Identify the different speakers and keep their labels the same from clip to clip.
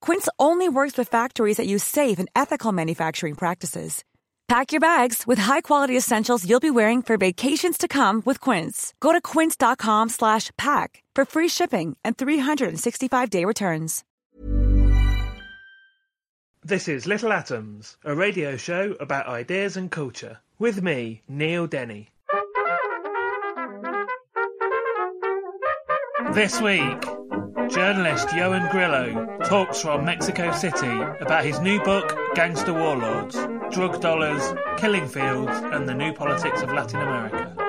Speaker 1: Quince only works with factories that use safe and ethical manufacturing practices. Pack your bags with high-quality essentials you'll be wearing for vacations to come with Quince. Go to quince.com/pack for free shipping and 365-day returns.
Speaker 2: This is Little Atoms, a radio show about ideas and culture, with me, Neil Denny. This week, journalist Ioan Grillo talks from Mexico City about his new book, Gangster Warlords Drug Dollars, Killing Fields, and the New Politics of Latin America.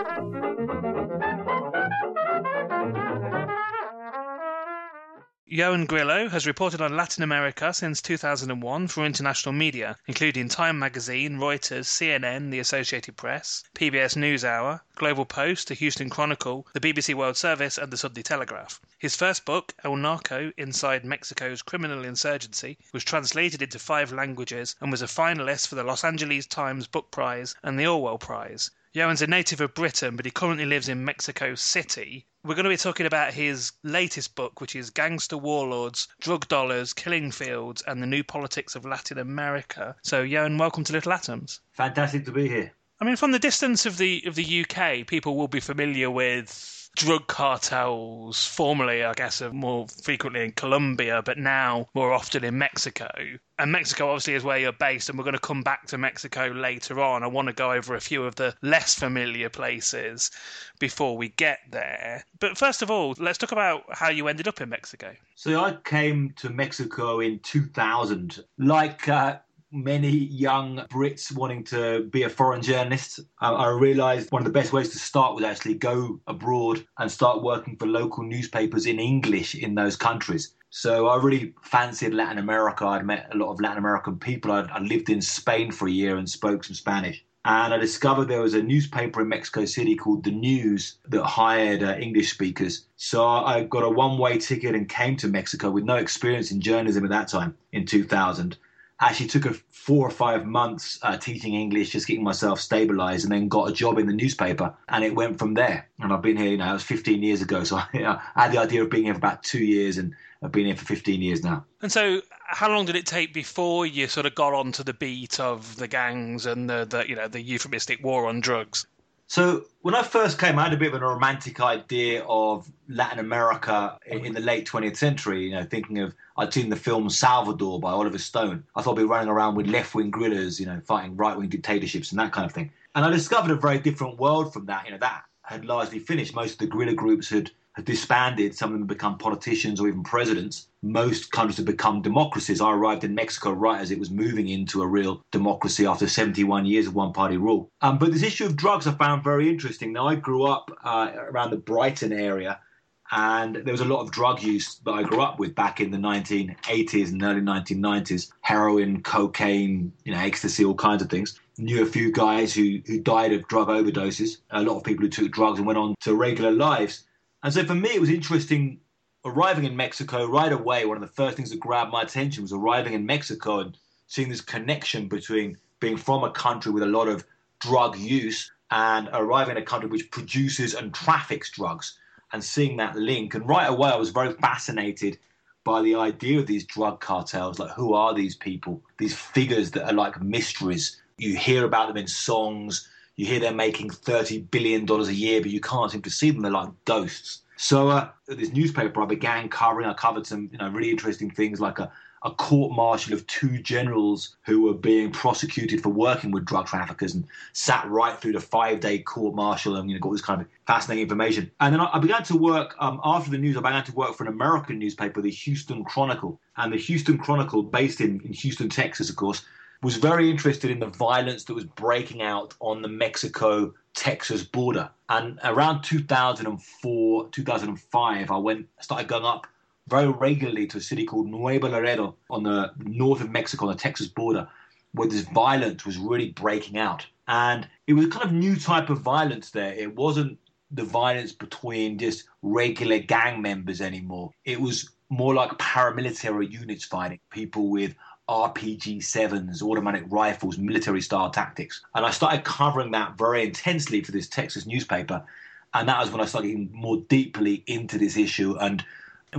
Speaker 2: Ioan Grillo has reported on Latin America since 2001 for international media, including Time Magazine, Reuters, CNN, the Associated Press, PBS NewsHour, Global Post, the Houston Chronicle, the BBC World Service, and the Sunday Telegraph. His first book, El Narco Inside Mexico's Criminal Insurgency, was translated into five languages and was a finalist for the Los Angeles Times Book Prize and the Orwell Prize. Ioan's a native of Britain, but he currently lives in Mexico City. We're going to be talking about his latest book, which is Gangster Warlords, Drug Dollars, Killing Fields, and the New Politics of Latin America. So, Ioan, welcome to Little Atoms.
Speaker 3: Fantastic to be here.
Speaker 2: I mean, from the distance of the of the UK, people will be familiar with drug cartels, formerly, I guess, more frequently in Colombia, but now more often in Mexico. And Mexico obviously is where you're based, and we're going to come back to Mexico later on. I want to go over a few of the less familiar places before we get there. But first of all, let's talk about how you ended up in Mexico.
Speaker 3: So I came to Mexico in 2000. Like uh, many young Brits wanting to be a foreign journalist, uh, I realised one of the best ways to start was actually go abroad and start working for local newspapers in English in those countries. So I really fancied Latin America. I'd met a lot of Latin American people. I'd, I'd lived in Spain for a year and spoke some Spanish. And I discovered there was a newspaper in Mexico City called The News that hired uh, English speakers. So I got a one way ticket and came to Mexico with no experience in journalism at that time in 2000 actually took a four or five months uh, teaching English, just getting myself stabilized, and then got a job in the newspaper, and it went from there. And I've been here, you know, it was 15 years ago, so I, I had the idea of being here for about two years, and I've been here for 15 years now.
Speaker 2: And so, how long did it take before you sort of got onto the beat of the gangs and the, the you know, the euphemistic war on drugs?
Speaker 3: So when I first came, I had a bit of a romantic idea of Latin America in the late 20th century. You know, thinking of I'd seen the film Salvador by Oliver Stone. I thought I'd be running around with left-wing guerrillas, you know, fighting right-wing dictatorships and that kind of thing. And I discovered a very different world from that. You know, that had largely finished. Most of the guerrilla groups had disbanded. Some of them become politicians or even presidents. Most countries have become democracies. I arrived in Mexico right as it was moving into a real democracy after 71 years of one party rule. Um, but this issue of drugs I found very interesting. Now, I grew up uh, around the Brighton area. And there was a lot of drug use that I grew up with back in the 1980s and early 1990s heroin, cocaine, you know, ecstasy, all kinds of things. Knew a few guys who, who died of drug overdoses, a lot of people who took drugs and went on to regular lives. And so for me, it was interesting arriving in Mexico right away. One of the first things that grabbed my attention was arriving in Mexico and seeing this connection between being from a country with a lot of drug use and arriving in a country which produces and traffics drugs and seeing that link. And right away, I was very fascinated by the idea of these drug cartels. Like, who are these people? These figures that are like mysteries. You hear about them in songs, you hear they're making $30 billion a year, but you can't seem to see them. They're like ghosts. So, uh, this newspaper I began covering, I covered some you know, really interesting things like a, a court martial of two generals who were being prosecuted for working with drug traffickers and sat right through the five day court martial and you know got this kind of fascinating information. And then I, I began to work um, after the news. I began to work for an American newspaper, the Houston Chronicle, and the Houston Chronicle, based in, in Houston, Texas, of course, was very interested in the violence that was breaking out on the Mexico Texas border. And around 2004, 2005, I went started going up very regularly to a city called Nuevo Laredo on the north of Mexico, on the Texas border, where this violence was really breaking out. And it was a kind of new type of violence there. It wasn't the violence between just regular gang members anymore. It was more like paramilitary units fighting, people with RPG 7s, automatic rifles, military style tactics. And I started covering that very intensely for this Texas newspaper. And that was when I started getting more deeply into this issue. And,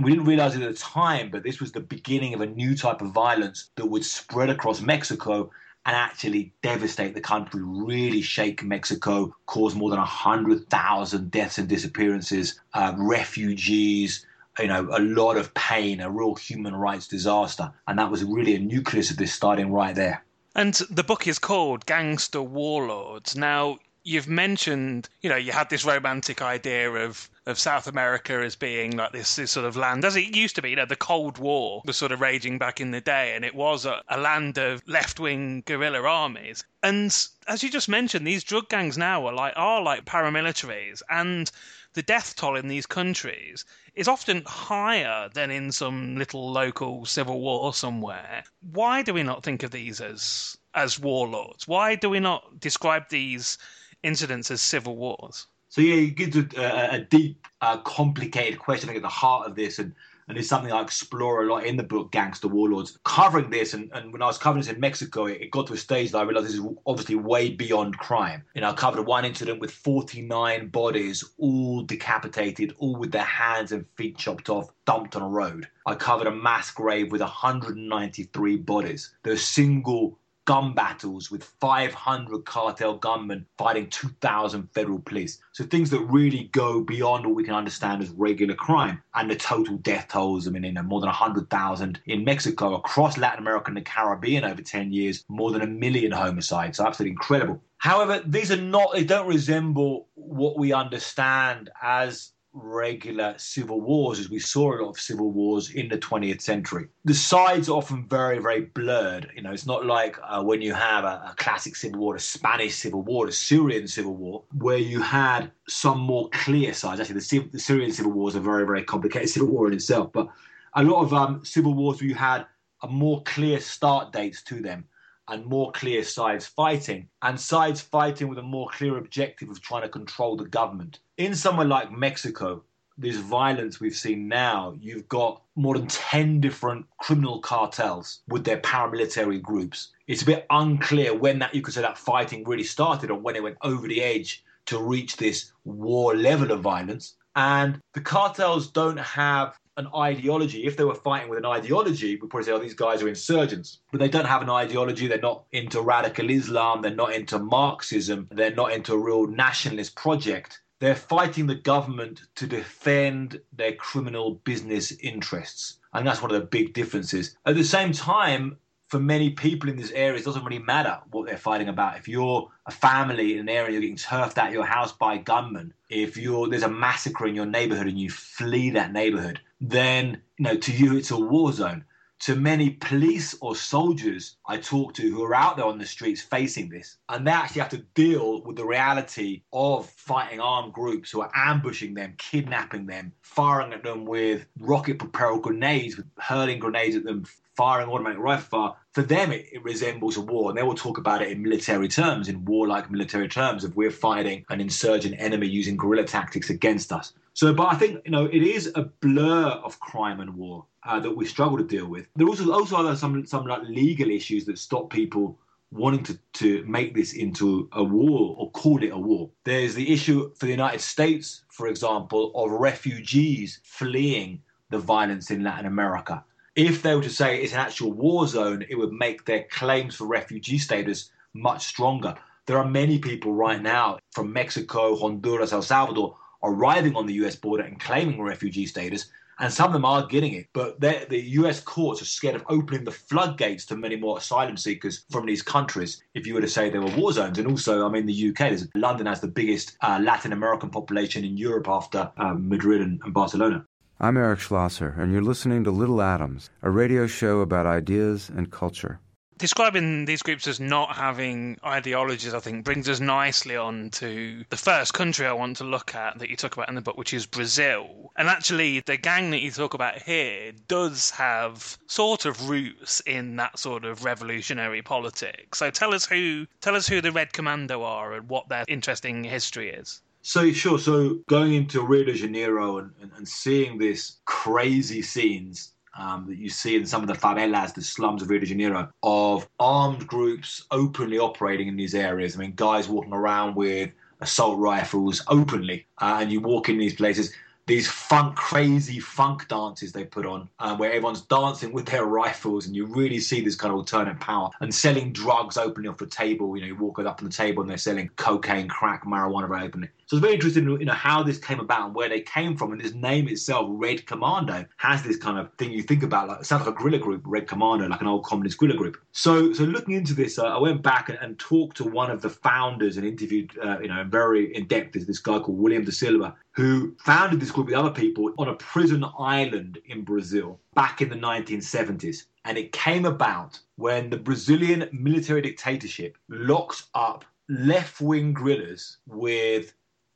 Speaker 3: we didn't realize it at the time, but this was the beginning of a new type of violence that would spread across Mexico and actually devastate the country, really shake Mexico, cause more than 100,000 deaths and disappearances, uh, refugees, you know, a lot of pain, a real human rights disaster. And that was really a nucleus of this starting right there.
Speaker 2: And the book is called Gangster Warlords. Now, you've mentioned, you know, you had this romantic idea of of South America as being like this, this sort of land, as it used to be. You know, the Cold War was sort of raging back in the day, and it was a, a land of left wing guerrilla armies. And as you just mentioned, these drug gangs now are like are like paramilitaries, and the death toll in these countries is often higher than in some little local civil war somewhere. Why do we not think of these as as warlords? Why do we not describe these incidents as civil wars?
Speaker 3: So yeah, get to a, a deep, uh, complicated question. Think at the heart of this, and and it's something I explore a lot in the book Gangster Warlords. Covering this, and, and when I was covering this in Mexico, it, it got to a stage that I realized this is obviously way beyond crime. You know, I covered one incident with 49 bodies, all decapitated, all with their hands and feet chopped off, dumped on a road. I covered a mass grave with 193 bodies. There's single gun battles with 500 cartel gunmen fighting 2,000 federal police. So things that really go beyond what we can understand as regular crime. And the total death tolls, I mean, you know, more than 100,000 in Mexico, across Latin America and the Caribbean over 10 years, more than a million homicides. So absolutely incredible. However, these are not, they don't resemble what we understand as regular civil wars as we saw a lot of civil wars in the 20th century. The sides are often very, very blurred. You know, it's not like uh, when you have a, a, classic civil war, a Spanish civil war, a Syrian civil war, where you had some more clear sides. Actually, the, the Syrian civil war is a very, very complicated civil war in itself, but a lot of um, civil wars where you had a more clear start dates to them and more clear sides fighting, and sides fighting with a more clear objective of trying to control the government. In somewhere like Mexico, this violence we've seen now, you've got more than 10 different criminal cartels with their paramilitary groups. It's a bit unclear when that you could say that fighting really started or when it went over the edge to reach this war level of violence. And the cartels don't have an ideology. If they were fighting with an ideology, we'd probably say, oh, these guys are insurgents. But they don't have an ideology. They're not into radical Islam. They're not into Marxism. They're not into a real nationalist project. They're fighting the government to defend their criminal business interests. And that's one of the big differences. At the same time, for many people in this area, it doesn't really matter what they're fighting about. If you're a family in an area, you're getting turfed at your house by gunmen. If you're there's a massacre in your neighborhood and you flee that neighborhood, then you know to you it's a war zone. To many police or soldiers I talk to who are out there on the streets facing this, and they actually have to deal with the reality of fighting armed groups who are ambushing them, kidnapping them, firing at them with rocket propelled grenades, with hurling grenades at them, firing automatic rifle fire, for them it, it, resembles a war. And they will talk about it in military terms, in warlike military terms, of we're fighting an insurgent enemy using guerrilla tactics against us. So, but I think, you know, it is a blur of crime and war uh, that we struggle to deal with. There also also are some some like legal issues that stop people wanting to, to make this into a war or call it a war. There's the issue for the United States, for example, of refugees fleeing the violence in Latin America if they were to say it's an actual war zone, it would make their claims for refugee status much stronger. There are many people right now from Mexico, Honduras, El Salvador arriving on the US border and claiming refugee status and some of them are getting it. But the U.S. courts are scared of opening the floodgates to many more asylum seekers from these countries. If you were to say there were war zones, and also, I mean, the UK, London has the biggest uh, Latin American population in Europe after um, Madrid and, and Barcelona.
Speaker 4: I'm Eric Schlosser, and you're listening to Little Atoms, a radio show about ideas and culture
Speaker 2: describing these groups as not having ideologies, I think, brings us nicely on to the first country I want to look at that you talk about in the book, which is Brazil. And actually, the gang that you talk about here does have sort of roots in that sort of revolutionary politics. So tell us who tell us who the Red Commando are and what their interesting history is.
Speaker 3: So sure. So going into Rio de Janeiro and, and, and seeing these crazy scenes um, that you see in some of the favelas, the slums of Rio de Janeiro, of armed groups openly operating in these areas. I mean, guys walking around with assault rifles openly, uh, and you walk in these places these funk, crazy funk dances they put on, um, where everyone's dancing with their rifles, and you really see this kind of alternate power and selling drugs openly off the table. You know, you walk up on the table and they're selling cocaine, crack, marijuana very openly. So was very interesting, you know, how this came about and where they came from. And this name itself, Red Commando, has this kind of thing you think about, like it sounds like a guerrilla group, Red Commando, like an old communist guerrilla group. So, so looking into this, uh, I went back and, and, talked to one of the founders and interviewed, uh, you know, very in depth, is this guy called William da Silva, who founded this group with other people on a prison island in Brazil back in the 1970s. And it came about when the Brazilian military dictatorship locked up left wing guerrillas with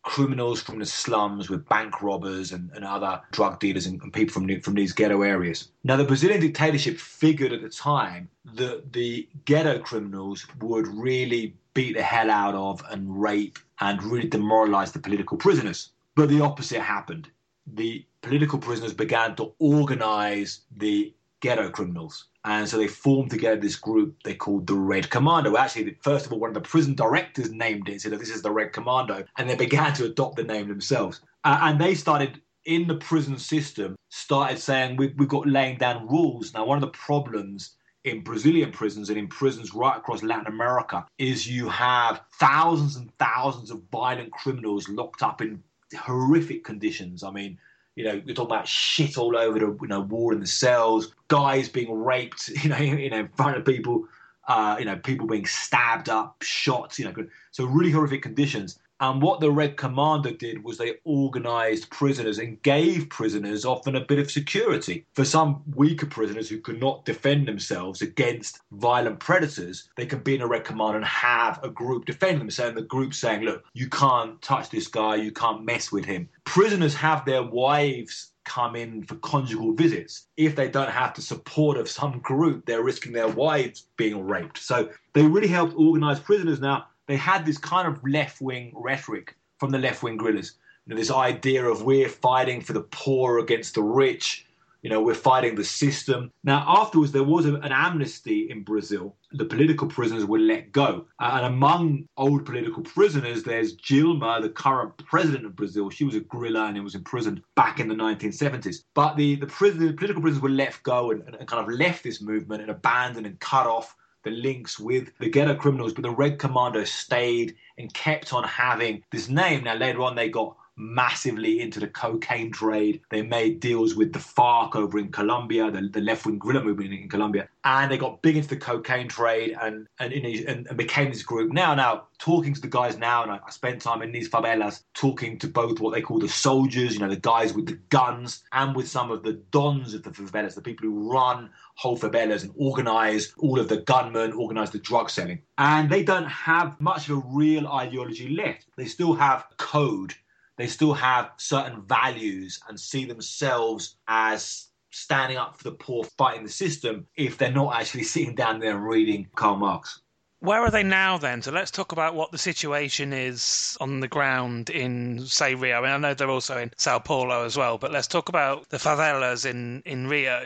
Speaker 3: criminals from the slums, with bank robbers and, and other drug dealers and, and people from, from these ghetto areas. Now, the Brazilian dictatorship figured at the time that the ghetto criminals would really beat the hell out of and rape and really demoralize the political prisoners. But the opposite happened. The political prisoners began to organize the ghetto criminals. And so they formed together this group they called the Red Commando. Actually, first of all, one of the prison directors named it said, This is the Red Commando. And they began to adopt the name themselves. Uh, and they started in the prison system, started saying, we, We've got laying down rules. Now, one of the problems in Brazilian prisons and in prisons right across Latin America is you have thousands and thousands of violent criminals locked up in horrific conditions. I mean, you know, you're talking about shit all over the you know war in the cells, guys being raped, you know, you know, in front of people, uh, you know, people being stabbed up, shot, you know, so really horrific conditions. And what the Red Commander did was they organized prisoners and gave prisoners often a bit of security. For some weaker prisoners who could not defend themselves against violent predators, they can be in a Red Commander and have a group defend them, saying the group saying, look, you can't touch this guy, you can't mess with him. Prisoners have their wives come in for conjugal visits. If they don't have the support of some group, they're risking their wives being raped. So they really helped organize prisoners. Now, they had this kind of left wing rhetoric from the left wing guerrillas. You know, this idea of we're fighting for the poor against the rich. You know, we're fighting the system. Now, afterwards, there was a, an amnesty in Brazil. The political prisoners were let go. Uh, and among old political prisoners, there's Dilma, the current president of Brazil. She was a guerrilla and was imprisoned back in the 1970s. But the, the, prison, the political prisoners were let go and, and kind of left this movement and abandoned and cut off the links with the ghetto criminals, but the Red Commando stayed and kept on having this name. Now, later on, they got massively into the cocaine trade. They made deals with the FARC over in Colombia, the, the left wing guerrilla movement in, Colombia, and they got big into the cocaine trade and and, and, and became this group. Now, now talking to the guys now, and I, I spent time in these favelas talking to both what they call the soldiers, you know, the guys with the guns, and with some of the dons of the favelas, the people who run whole favelas and organize all of the gunmen, organize the drug selling. And they don't have much of a real ideology left. They still have code they still have certain values and see themselves as standing up for the poor, fighting the system, if they're not actually sitting down there reading Karl Marx.
Speaker 2: Where are they now then? So let's talk about what the situation is on the ground in, say, Rio. I mean, I know they're also in Sao Paulo as well, but let's talk about the favelas in, in Rio,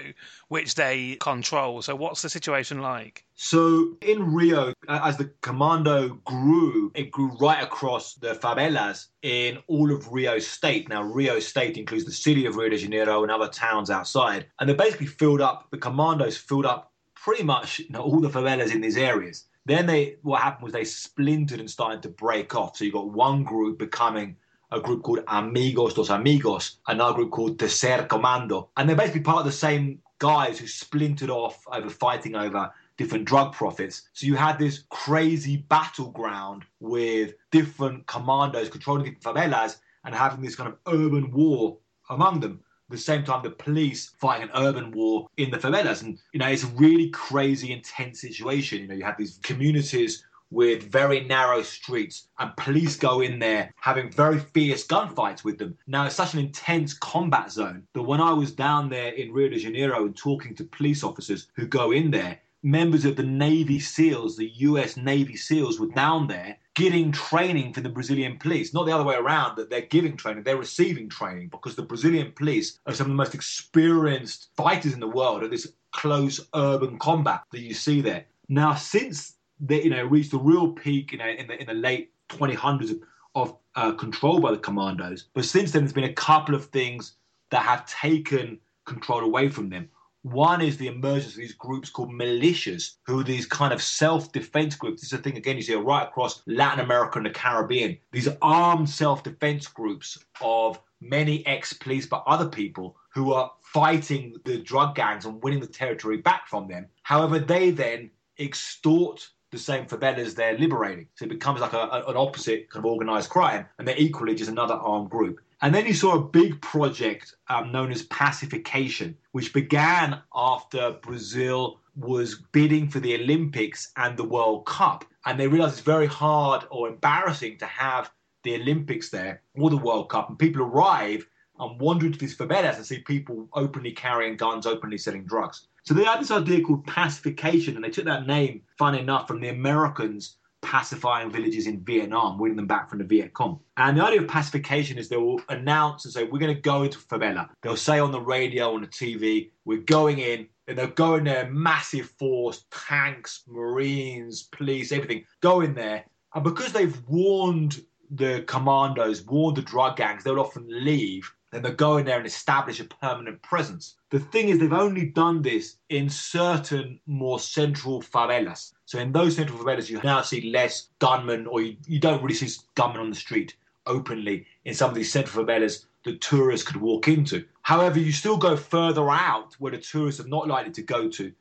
Speaker 2: which they control. So what's the situation like?
Speaker 3: So in Rio, as the commando grew, it grew right across the favelas in all of Rio State. Now, Rio State includes the city of Rio de Janeiro and other towns outside. And they basically filled up, the commandos filled up pretty much you know, all the favelas in these areas. Then they, what happened was they splintered and started to break off. So you got one group becoming a group called Amigos dos Amigos, another group called Tercer Comando. And they're basically part of the same guys who splintered off over fighting over different drug profits. So you had this crazy battleground with different commandos controlling different favelas and having this kind of urban war among them. The same time, the police fighting an urban war in the favelas. And, you know, it's a really crazy, intense situation. You know, you have these communities with very narrow streets and police go in there having very fierce gunfights with them. Now it's such an intense combat zone that when I was down there in Rio de Janeiro and talking to police officers who go in there, members of the Navy SEALs, the US Navy SEALs were down there getting training for the Brazilian police. Not the other way around, that they're giving training, they're receiving training because the Brazilian police are some of the most experienced fighters in the world at this close urban combat that you see there. Now, since they you know reached the real peak you know in the in the late 2000s of, of uh, control by the commandos. But since then, there's been a couple of things that have taken control away from them. One is the emergence of these groups called militias, who are these kind of self defense groups. This is a thing, again, you see right across Latin America and the Caribbean. These armed self defense groups of many ex police, but other people who are fighting the drug gangs and winning the territory back from them. However, they then extort the same favelas they're liberating. So it becomes like a, an opposite kind of organized crime, and they're equally just another armed group. And then you saw a big project um, known as pacification, which began after Brazil was bidding for the Olympics and the World Cup. And they realized it's very hard or embarrassing to have the Olympics there or the World Cup. And people arrive and wander into these favelas and see people openly carrying guns, openly selling drugs. So they had this idea called pacification, and they took that name, fun enough, from the Americans pacifying villages in Vietnam, winning them back from the Viet Cong. And the idea of pacification is they will announce and say, We're going to go into favela. They'll say on the radio, on the TV, We're going in. And they'll go in there, massive force, tanks, marines, police, everything, go in there. And because they've warned the commandos, warned the drug gangs, they'll often leave they'll go in there and establish a permanent presence. The thing is, they've only done this in certain more central favelas. So in those central favelas, you now see less gunmen, or you, you don't really see gunmen on the street openly in some of these central favelas that tourists could walk into. However, you still go further out where the tourists are not likely to go to,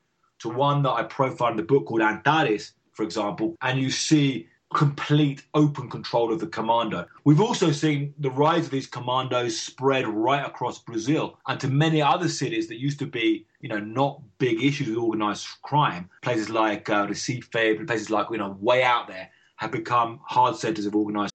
Speaker 3: to one that I profile in the book called Antares, for example, and you see complete open control of the commando. We've also seen the rise of these commandos spread right across Brazil and to many other cities that used to be, you know, not big issues with organized crime. Places like uh, Recife, places like, you know, way out there have become hard centers of organized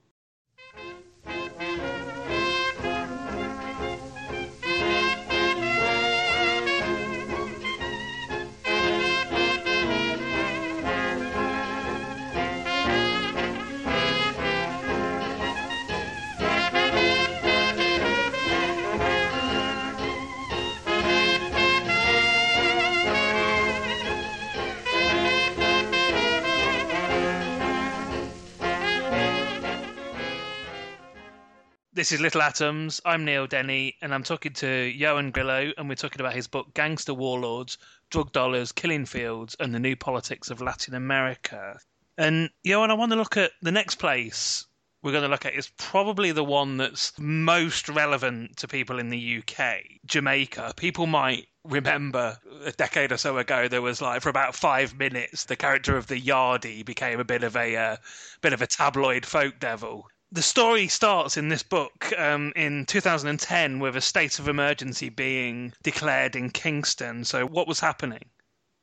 Speaker 2: This is Little Atoms. I'm Neil Denny, and I'm talking to Ioan Grillo, and we're talking about his book Gangster Warlords, Drug Dollars, Killing Fields, and the New Politics of Latin America. And Ioan, I want to look at the next place we're going to look at is probably the one that's most relevant to people in the UK, Jamaica. People might remember a decade or so ago there was like for about five minutes the character of the Yardie became a bit of a uh, bit of a tabloid folk devil the story starts in this book um, in 2010 with a state of emergency being declared in Kingston. So, what was happening?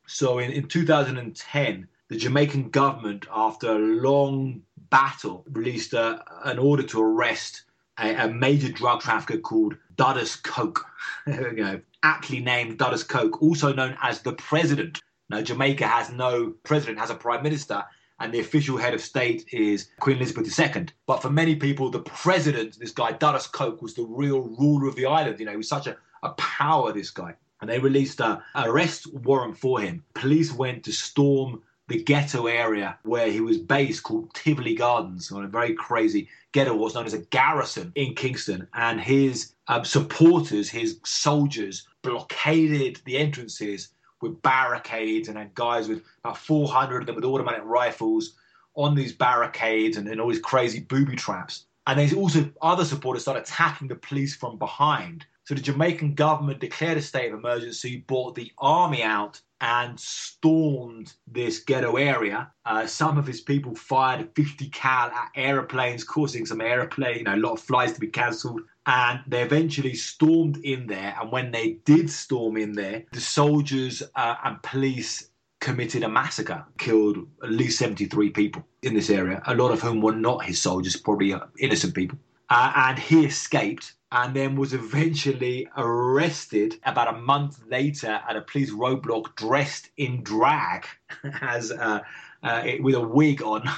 Speaker 3: So, in, in 2010, the Jamaican government, after a long battle, released a, an order to arrest a, a major drug trafficker called Duddus Coke, you know, aptly named Duddus Coke, also known as the president. Now, Jamaica has no president, has a prime minister, and the official head of state is Queen Elizabeth II. But for many people, the president, this guy Duddus Coke, was the real ruler of the island. You know, he was such a, a power, this guy. And they released a arrest warrant for him. Police went to storm the ghetto area where he was based called Tivoli Gardens on a very crazy ghetto was known as a garrison in Kingston and his um, supporters his soldiers blockaded the entrances with barricades and had guys with about 400 of them with automatic rifles on these barricades and, and all these crazy booby traps. And there's also other supporters started attacking the police from behind. So the Jamaican government declared a state of emergency, brought the army out and stormed this ghetto area. Uh, some of his people fired 50 cal at aeroplanes, causing some airplane, you know, a lot of flights to be cancelled and they eventually stormed in there. And when they did storm in there, the soldiers uh, and police committed a massacre, killed at least 73 people in this area, a lot of whom were not his soldiers, probably uh, innocent people. Uh, and he escaped and then was eventually arrested about a month later at a police roadblock dressed in drag as uh, uh, with a wig on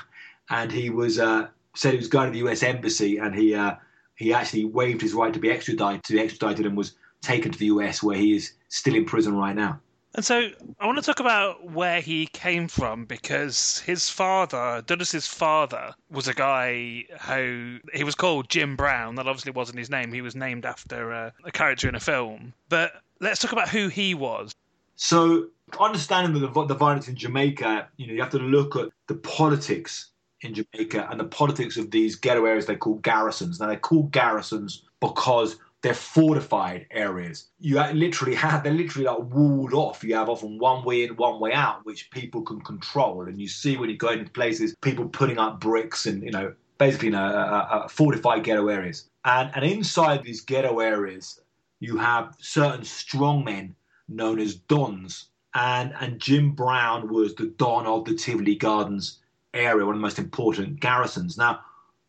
Speaker 3: and he was uh, said he was going to the US embassy and he uh, he actually waived his right to be extradited, to be extradited and was taken to the US, where he is still in prison right now.
Speaker 2: And so I want to talk about where he came from because his father, Duddus's father, was a guy who he was called Jim Brown. That obviously wasn't his name. He was named after a, a character in a film. But let's talk about who he was.
Speaker 3: So understanding the, the violence in Jamaica, you know, you have to look at the politics in Jamaica and the politics of these ghetto areas they call garrisons. Now they're called garrisons because they're fortified areas. You literally have they're literally like walled off. You have often one way in, one way out, which people can control. And you see when you go into places, people putting up bricks and you know basically you know, uh, uh, fortified ghetto areas. And and inside these ghetto areas, you have certain strongmen known as dons. And and Jim Brown was the don of the Tivoli Gardens area, one of the most important garrisons. Now,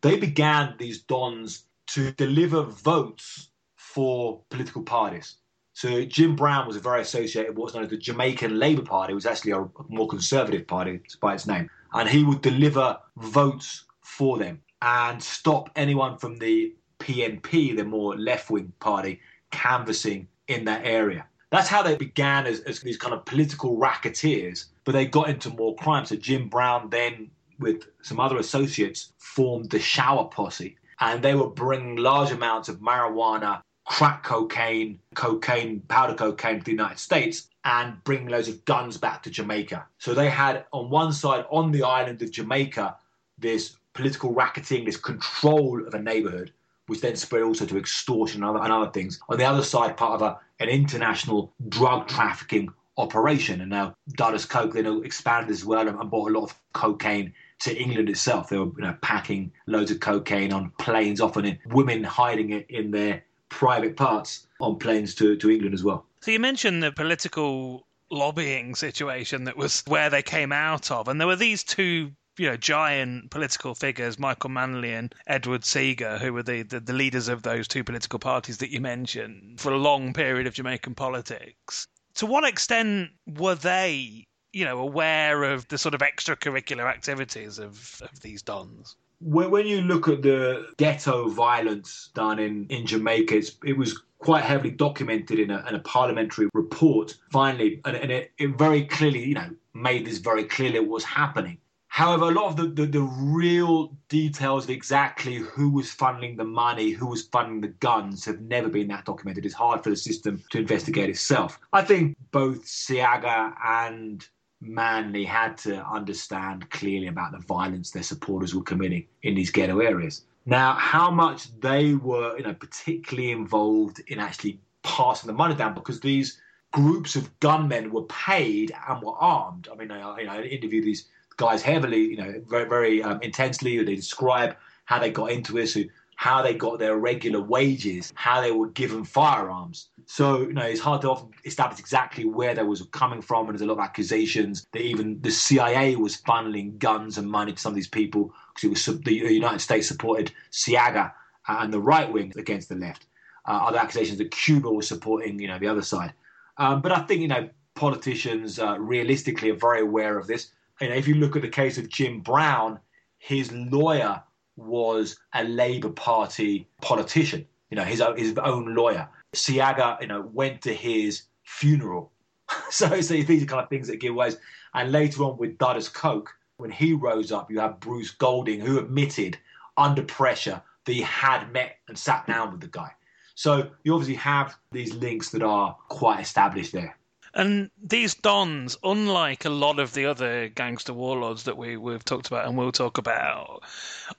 Speaker 3: they began these dons to deliver votes for political parties. So Jim Brown was very associated with what's known as the Jamaican Labour Party, it was actually a more conservative party by its name. And he would deliver votes for them and stop anyone from the PNP, the more left wing party, canvassing in that area. That's how they began as, as these kind of political racketeers, but they got into more crime. So Jim Brown then, with some other associates, formed the Shower Posse, and they were bringing large amounts of marijuana, crack cocaine, cocaine, powder cocaine to the United States, and bringing loads of guns back to Jamaica. So they had on one side, on the island of Jamaica, this political racketing, this control of a neighborhood, which then spread also to extortion and other, and other things. On the other side, part of a, an international drug trafficking operation. And now Duddus Coke then expanded as well and, and bought a lot of cocaine to England itself. They were you know, packing loads of cocaine on planes, often women hiding it in their private parts on planes to, to England as well.
Speaker 2: So you mentioned the political lobbying situation that was where they came out of, and there were these two you know giant political figures, Michael Manley and Edward Seaga, who were the, the, the leaders of those two political parties that you mentioned for a long period of Jamaican politics. To what extent were they, you know, aware of the sort of extracurricular activities of, of these dons?
Speaker 3: When you look at the ghetto violence done in, in Jamaica, it was quite heavily documented in a, in a parliamentary report, finally, and, and it, it very clearly, you know, made this very clearly what was happening However, a lot of the, the, the, real details of exactly who was funneling the money, who was funding the guns, have never been that documented. It's hard for the system to investigate itself. I think both Seaga and Manley had to understand clearly about the violence their supporters were committing in these ghetto areas. Now, how much they were, you know, particularly involved in actually passing the money down, because these groups of gunmen were paid and were armed. I mean, I, you know, I interviewed these guys heavily, you know, very, very um, intensely. They describe how they got into so how they got their regular wages, how they were given firearms. So, you know, it's hard to establish exactly where they was coming from, and there's a lot of accusations that even the CIA was funneling guns and money to some of these people because it was the United States supported Seaga and the right wing against the left. Uh, other accusations that Cuba was supporting, you know, the other side. Um, but I think, you know, politicians uh, realistically are very aware of this you know, if you look at the case of Jim Brown, his lawyer was a Labour Party politician. You know, his own, his own lawyer. Seaga, you know, went to his funeral. so, so these are kind of things that give ways. And later on with Duddus Coke, when he rose up, you have Bruce Golding, who admitted under pressure that he had met and sat down with the guy. So you obviously have these links that are quite established there.
Speaker 2: And these dons, unlike a lot of the other gangster warlords that we, we've talked about and we'll talk about,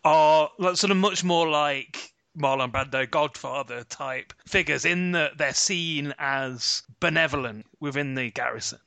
Speaker 2: are sort of much more like Marlon Brando, Godfather type figures in that they're seen as benevolent within the garrison.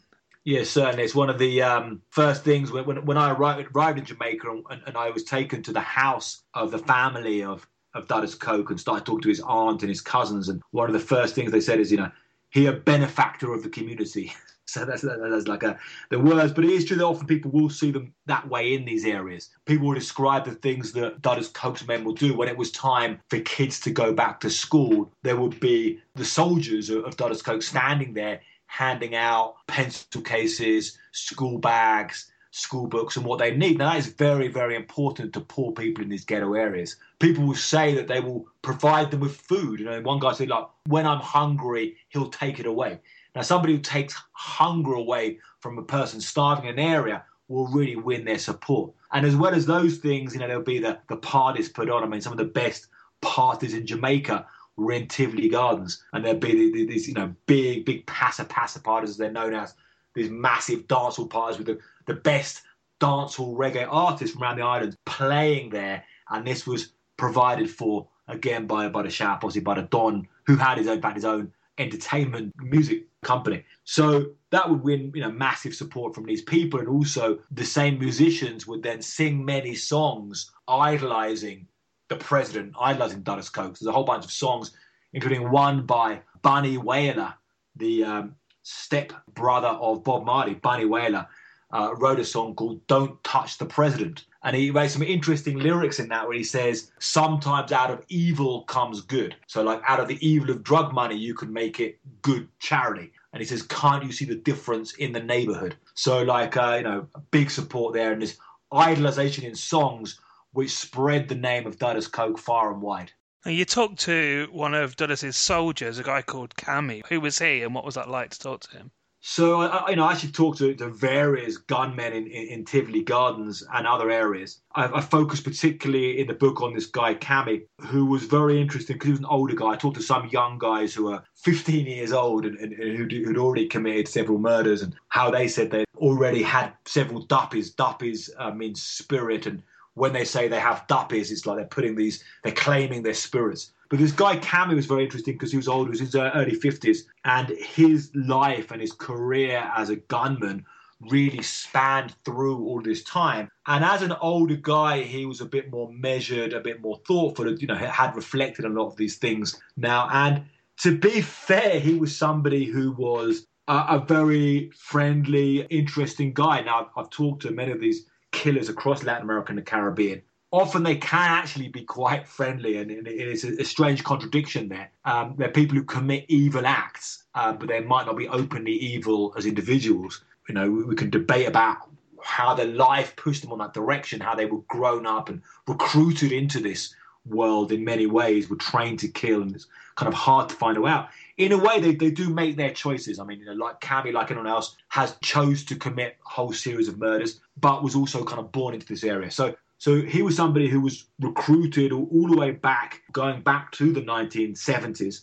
Speaker 3: Yes, certainly. It's one of the um, first things when, when, when I arrived, arrived in Jamaica and, and, I was taken to the house of the family of, of Duddus Coke and started talking to his aunt and his cousins. And one of the first things they said is, you know, he a benefactor of the community. So that's, that's like a, the words, but it is true that often people will see them that way in these areas. People will describe the things that Duddus Coke's men will do when it was time for kids to go back to school. There would be the soldiers of Duddus Coke standing there handing out pencil cases, school bags, school books and what they need. Now, that is very, very important to poor people in these ghetto areas. People will say that they will provide them with food. You know, one guy said, like, when I'm hungry, he'll take it away. Now, somebody who takes hunger away from a person starving in an area will really win their support. And as well as those things, you know, there'll be the, the parties put on. I mean, some of the best parties in Jamaica were in Tivoli Gardens. And there'll be these, you know, big, big passa passa parties, as they're known as, these massive dancehall parties with the the best dancehall reggae artists from around the island playing there, and this was provided for again by by the Sharp, obviously by the Don, who had his own, his own entertainment music company. So that would win, you know, massive support from these people, and also the same musicians would then sing many songs idolizing the president, idolizing Duddus Coke. There's a whole bunch of songs, including one by Bunny Wailer, the um, step brother of Bob Marley, Bunny Wailer uh, wrote a song called Don't Touch the President. And he made some interesting lyrics in that where he says, Sometimes out of evil comes good. So, like, out of the evil of drug money, you can make it good charity. And he says, Can't you see the difference in the neighborhood? So, like, uh, you know, big support there and this idolization in songs which spread the name of Duddus Coke far and wide.
Speaker 2: You talked to one of Dudda's soldiers, a guy called Cammy. Who was he and what was that like to talk to him?
Speaker 3: So I, you know, I actually talked to, to various gunmen in, in, in, Tivoli Gardens and other areas. I, I focused particularly in the book on this guy Cammy, who was very interesting because he was an older guy. I talked to some young guys who were 15 years old and, and, and who'd, who'd, already committed several murders, and how they said they already had several duppies. Duppies uh, means spirit, and when they say they have duppies, it's like they're putting these, they're claiming their spirits. But this guy Cammy was very interesting because he was old, he was in his uh, early 50s, and his life and his career as a gunman really spanned through all this time. And as an older guy, he was a bit more measured, a bit more thoughtful, you know, had reflected a lot of these things now. And to be fair, he was somebody who was a, a very friendly, interesting guy. Now, I've, I've talked to many of these killers across Latin America and the Caribbean often they can actually be quite friendly, and, it's a, a, strange contradiction there. Um, they're people who commit evil acts, uh, but they might not be openly evil as individuals. You know, we, we can debate about how their life pushed them on that direction, how they were grown up and recruited into this world in many ways were trained to kill, and it's kind of hard to find a way out. In a way, they, they do make their choices. I mean, you know, like Cammy, like anyone else, has chose to commit a whole series of murders, but was also kind of born into this area. So so he was somebody who was recruited all, the way back, going back to the 1970s,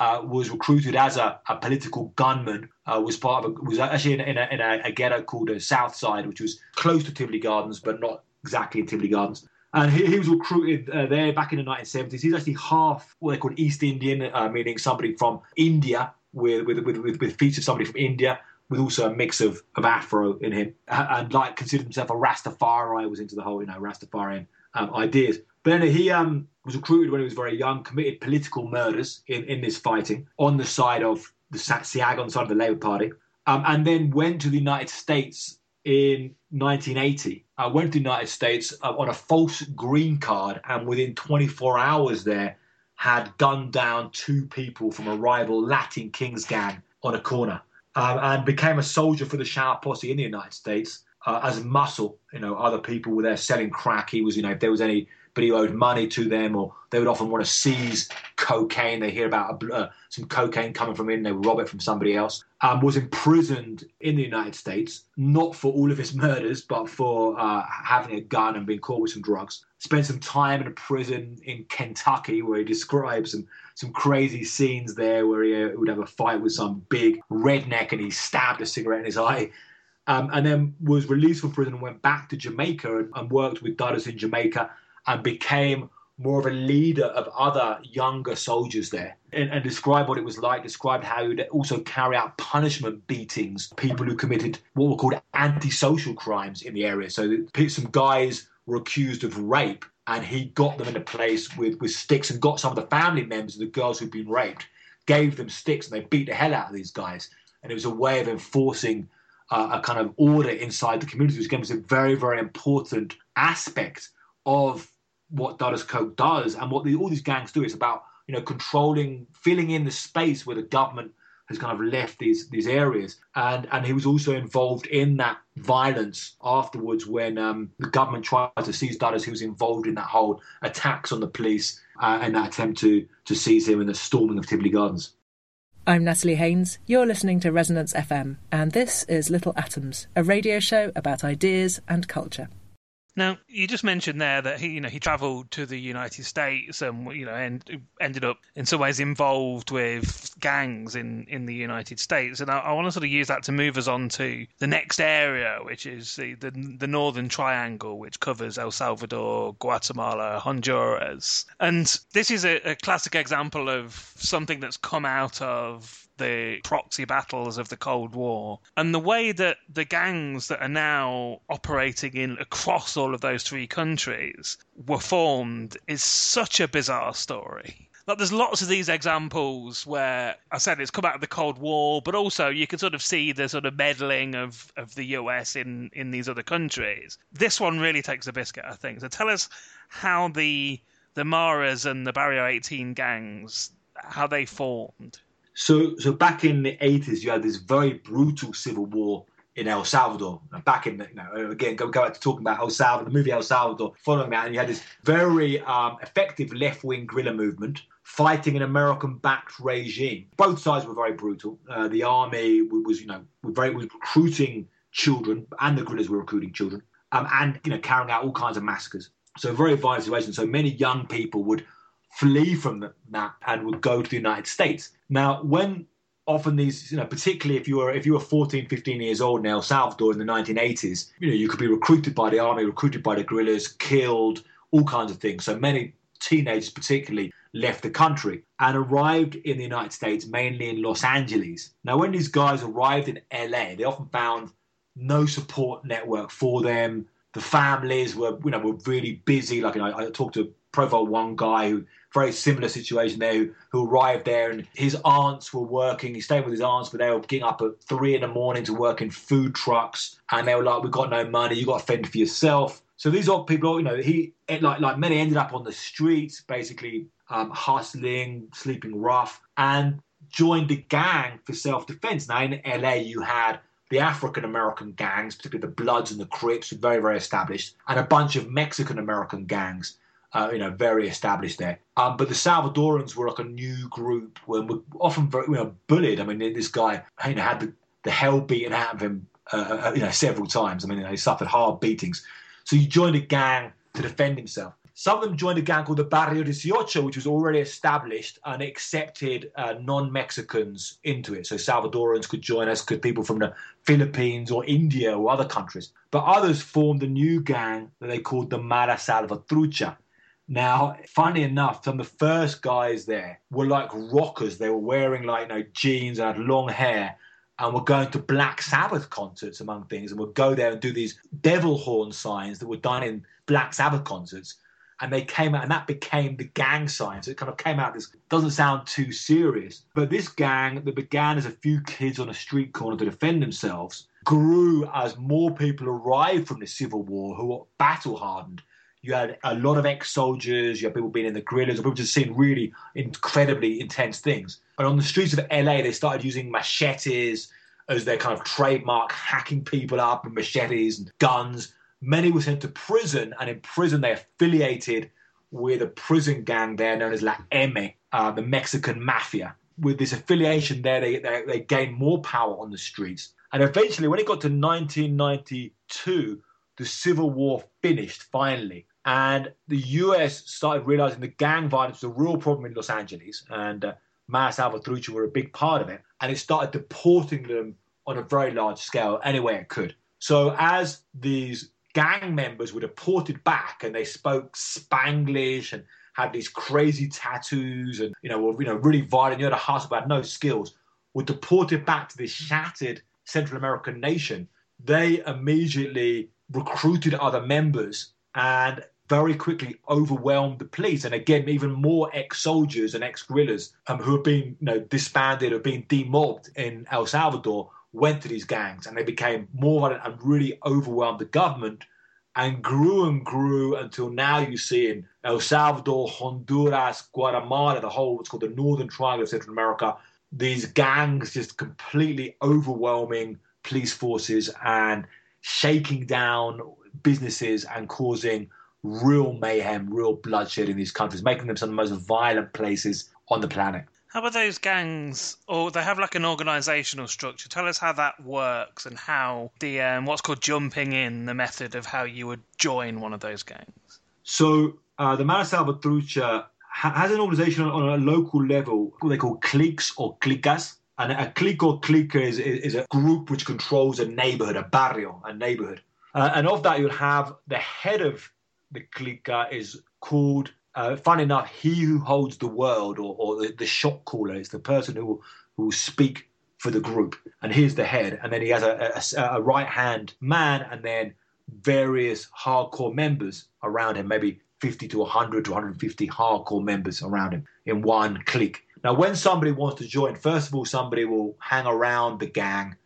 Speaker 3: uh, was recruited as a, a political gunman. Uh, was part of a, was actually in, in, a, in a, a, ghetto called the South Side, which was close to Tivoli Gardens, but not exactly in Tivoli Gardens. And he, he was recruited uh, there back in the 1970s. He's actually half what they call East Indian, uh, meaning somebody from India, with, with, with, with, with features somebody from India with also a mix of, of Afro in him, and like considered himself a Rastafari, was into the whole you know Rastafarian um, ideas. But then he um, was recruited when he was very young, committed political murders in, in this fighting on the side of the Seaga, on the side of the Labour Party, um, and then went to the United States in 1980. I uh, went to the United States uh, on a false green card, and within 24 hours there had gunned down two people from a rival Latin Kings gang on a corner um, and became a soldier for the Shower Posse in the United States uh, as muscle. You know, other people were there selling crack. He was, you know, if there was any but he owed money to them, or they would often want to seize cocaine. They hear about uh, some cocaine coming from in, they would rob it from somebody else. Um, was imprisoned in the United States, not for all of his murders, but for uh, having a gun and being caught with some drugs. Spent some time in a prison in Kentucky where he describes some some crazy scenes there where he uh, would have a fight with some big redneck and he stabbed a cigarette in his eye. Um, and then was released from prison and went back to Jamaica and, and worked with Duddus in Jamaica and became more of a leader of other younger soldiers there and, and described what it was like, described how he would also carry out punishment beatings, people who committed what were called antisocial crimes in the area. So some guys were accused of rape and he got them in a place with, with sticks and got some of the family members of the girls who'd been raped, gave them sticks, and they beat the hell out of these guys. And it was a way of enforcing uh, a kind of order inside the community, which again was a very, very important aspect of what Duddus Coke does and what the, all these gangs do. It's about you know controlling, filling in the space where the government has kind of left these these areas, and and he was also involved in that violence afterwards when um, the government tried to seize Duddus. He was involved in that whole attacks on the police uh, and that attempt to to seize him in the storming of Tivoli Gardens.
Speaker 5: I'm Natalie Haynes. You're listening to Resonance FM, and this is Little Atoms, a radio show about ideas and culture.
Speaker 2: Now, you just mentioned there that he, you know, he travelled to the United States and, you know, and ended up in some ways involved with gangs in, in the United States. And I, I want to sort of use that to move us on to the next area, which is the, the, the Northern Triangle, which covers El Salvador, Guatemala, Honduras. And this is a, a classic example of something that's come out of the proxy battles of the Cold War. And the way that the gangs that are now operating in across all of those three countries were formed is such a bizarre story. Like there's lots of these examples where I said it's come out of the Cold War, but also you can sort of see the sort of meddling of, of the US in, in these other countries. This one really takes a biscuit, I think. So tell us how the the Maras and the Barrio 18 gangs how they formed.
Speaker 3: So, so back in the 80s, you had this very brutal civil war in El Salvador. Back in, you know, again, go, go back to talking about El Salvador, the movie El Salvador, following that, and you had this very um, effective left wing guerrilla movement fighting an American backed regime. Both sides were very brutal. Uh, the army was, you know, very was recruiting children, and the guerrillas were recruiting children, um, and you know, carrying out all kinds of massacres. So very violent situation. So many young people would flee from that and would go to the United States. Now, when often these, you know, particularly if you were if you were 14, 15 years old in El Salvador in the 1980s, you know, you could be recruited by the army, recruited by the guerrillas, killed, all kinds of things. So many teenagers, particularly, left the country and arrived in the United States, mainly in Los Angeles. Now, when these guys arrived in LA, they often found no support network for them. The families were, you know, were really busy. Like, you know, I talked to profile one guy who very similar situation there who, who arrived there and his aunts were working. He stayed with his aunts, but they were getting up at three in the morning to work in food trucks. And they were like, we've got no money. You've got to fend for yourself. So these old people, you know, he like like many ended up on the streets, basically um, hustling, sleeping rough, and joined a gang for self-defense. Now in LA, you had the African American gangs, particularly the Bloods and the Crips, very very established, and a bunch of Mexican American gangs uh, you know, very established there. Um, but the Salvadorans were like a new group, were, were often very, you know, bullied. I mean, this guy, you know, had the, the hell beaten out of him, uh, uh, you know, several times. I mean, you know, he suffered hard beatings. So he joined a gang to defend himself. Some of them joined a gang called the Barrio 18, which was already established and accepted uh, non Mexicans into it. So Salvadorans could join us, could people from the Philippines or India or other countries. But others formed a new gang that they called the Mara Salvatrucha. Now, funny enough, some of the first guys there were like rockers. They were wearing like you know jeans and had long hair, and were going to Black Sabbath concerts among things, and would go there and do these devil horn signs that were done in Black Sabbath concerts and they came out, and that became the gang sign. So it kind of came out. This doesn't sound too serious, but this gang that began as a few kids on a street corner to defend themselves grew as more people arrived from the Civil War who were battle hardened. You had a lot of ex-soldiers. You had people being in the guerrillas, people just seeing really incredibly intense things. And on the streets of LA, they started using machetes as their kind of trademark, hacking people up with machetes and guns Many were sent to prison, and in prison they affiliated with a prison gang there known as La M, uh, the Mexican mafia. With this affiliation there, they, they, they gained more power on the streets. And eventually, when it got to 1992, the Civil War finished finally. And the US started realizing the gang violence was a real problem in Los Angeles, and uh, Mara Salvatrucha were a big part of it. And it started deporting them on a very large scale, any way it could. So as these gang members were deported back and they spoke Spanglish and had these crazy tattoos and you know were you know really violent. You had a hustle had no skills. Were deported back to this shattered Central American nation. They immediately recruited other members and very quickly overwhelmed the police. And again, even more ex-soldiers and ex-guerrillas um, who have been you know disbanded or been demobbed in El Salvador went to these gangs and they became more violent and really overwhelmed the government and grew and grew until now you see in El Salvador, Honduras, Guatemala, the whole what's called the Northern Triangle of Central America, these gangs just completely overwhelming police forces and shaking down businesses and causing real mayhem, real bloodshed in these countries, making them some of the most violent places on the planet.
Speaker 2: How about those gangs? Or they have like an organisational structure. Tell us how that works and how the um, what's called jumping in, the method of how you would join one of those gangs.
Speaker 3: So uh, the Mara Salvatrucha ha- has an organisation on, a local level. what They call cliques or clicas. And a clique or clique is, is, a group which controls a neighborhood, a barrio, a neighborhood. Uh, and of that, you'll have the head of the clica is called uh, fun enough, he who holds the world or, or the, the shot caller It's the person who will, who will speak for the group. And he's the head. And then he has a, a, a right hand man and then various hardcore members around him, maybe 50 to 100 to 150 hardcore members around him in one clique. Now, when somebody wants to join, first of all, somebody will hang around the gang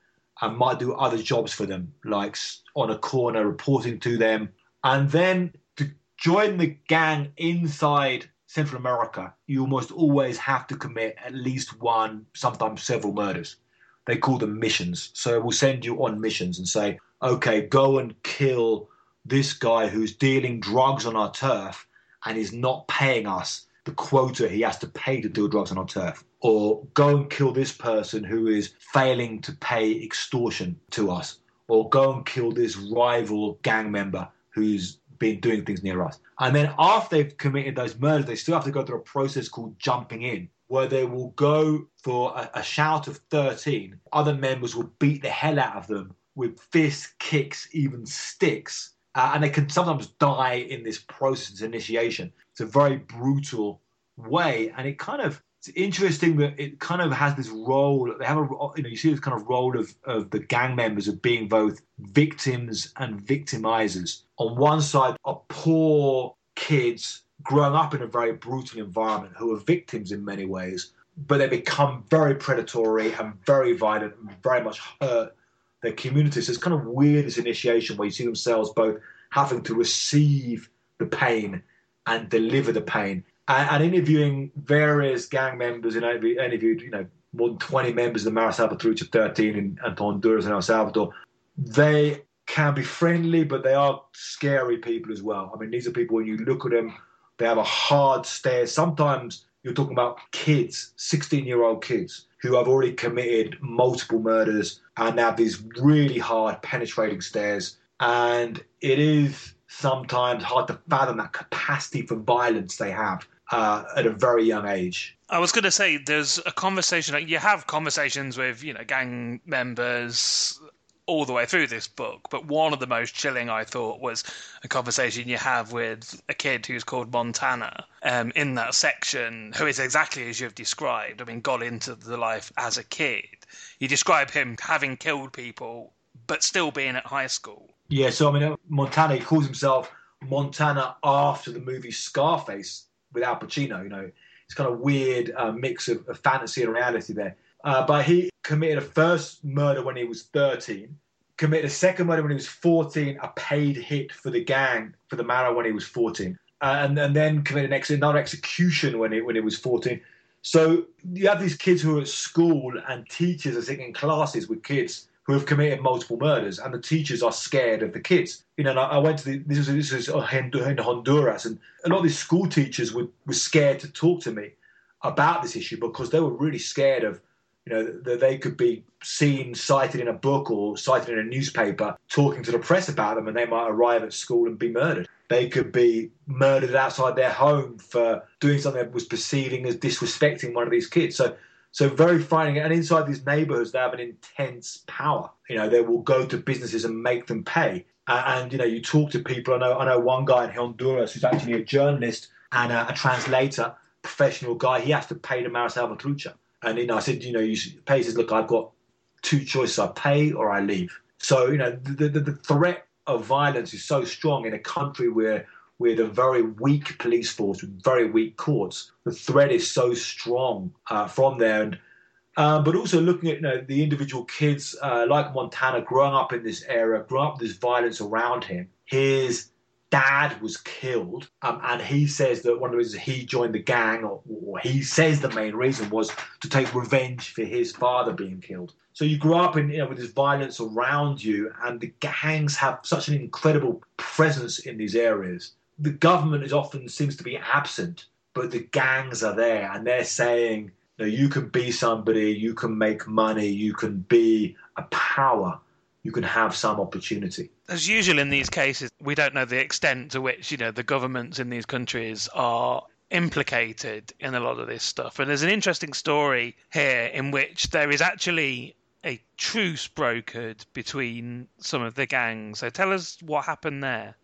Speaker 3: and might do other jobs for them, like on a corner reporting to them. And then to join the gang inside Central America, you almost always have to commit at least one, sometimes several murders. They call them missions. So we'll send you on missions and say, okay, go and kill this guy who's dealing drugs on our turf and is not paying us the quota he has to pay to deal drugs on our turf. Or go and kill this person who is failing to pay extortion to us. Or go and kill this rival gang member who's been doing things near us. And then after they've committed those murders, they still have to go through a process called jumping in, where they will go for a, a shout of 13. Other members will beat the hell out of them with fists, kicks, even sticks. Uh, and they can sometimes die in this process initiation. It's a very brutal way, and it kind of it's interesting that it kind of has this role. They have a you know you see this kind of role of of the gang members of being both victims and victimizers. On one side are poor kids growing up in a very brutal environment who are victims in many ways, but they become very predatory and very violent and very much hurt their communities. So it's kind of weird this initiation where you see themselves both having to receive the pain and deliver the pain and, and interviewing various gang members, and I interviewed, you know, more than 20 members of the Mara Salvatrucha 13 in, in Honduras and El Salvador. They can be friendly, but they are scary people as well. I mean, these are people when you look at them They have a hard stare. Sometimes you're talking about kids, 16 year old kids, who have already committed multiple murders and have these really hard, penetrating stares. And it is sometimes hard to fathom that capacity for violence they have uh, at a very young age.
Speaker 2: I was going to say, there's a conversation. You have conversations with, you know, gang members all the way through this book, but one of the most chilling I thought was a conversation you have with a kid who's called Montana um, in that section, who is exactly as you've described. I mean, got into the life as a kid. You describe him having killed people, but still being at high school.
Speaker 3: Yeah, so I mean, Montana, he calls himself Montana after the movie Scarface with Al Pacino. You know, it's kind of weird uh, mix of, of fantasy and reality there. Uh, but he committed a first murder when he was 13, committed a second murder when he was 14, a paid hit for the gang for the Mara when he was 14, uh, and, and then committed ex- another execution when he, when he was 14. So you have these kids who are at school and teachers are sitting in classes with kids who have committed multiple murders, and the teachers are scared of the kids. You know, I went to the this was this was in oh, Honduras, and a lot of these school teachers were, were scared to talk to me about this issue because they were really scared of you know, that they could be seen cited in a book or cited in a newspaper talking to the press about them and they might arrive at school and be murdered. They could be murdered outside their home for doing something that was perceiving as disrespecting one of these kids. So so very frightening. And inside these neighborhoods, they have an intense power. You know, they will go to businesses and make them pay. and, you know, you talk to people. I know, I know one guy in Honduras who's actually a journalist and a, a translator, professional guy. He has to pay to Mara Salvatrucha. And you know, I said, you know, you pay. He says, look, I've got two choices: I pay or I leave. So you know, the, the, the threat of violence is so strong in a country where with a very weak police force, with very weak courts. The threat is so strong uh, from there, and um, but also looking at you know, the individual kids uh, like Montana growing up in this area, growing up with this violence around him. His dad was killed, um, and he says that one of the reasons he joined the gang, or, or, he says the main reason was to take revenge for his father being killed. So you grow up in, you know, with this violence around you, and the gangs have such an incredible presence in these areas. The government is often seems to be absent, but the gangs are there, and they're saying, you, know, you can be somebody, you can make money, you can be a power you can have some opportunity.
Speaker 2: As usual in these cases, we don't know the extent to which you know the governments in these countries are implicated in a lot of this stuff. And there's an interesting story here in which there is actually a truce brokered between some of the gangs. So tell us what happened there.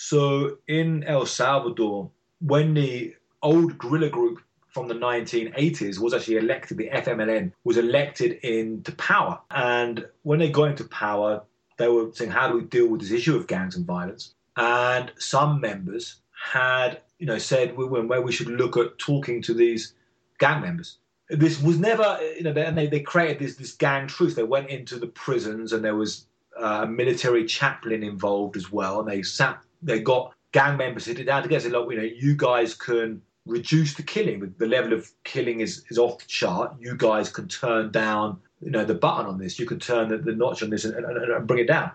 Speaker 3: So in El Salvador, when the old guerrilla group from the 1980s was actually elected, the FMLN was elected into power. And when they got into power, they were saying, how do we deal with this issue of gangs and violence? And some members had, you know, said where we should look at talking to these gang members. This was never, you know, and they, they created this, this gang truce. They went into the prisons and there was a military chaplain involved as well. And they sat, they got gang members sitting down together and look, you know, you guys can reduce the killing. The level of killing is, is off the chart. You guys can turn down, you know, the button on this. You can turn the, the notch on this and, and, and, bring it down.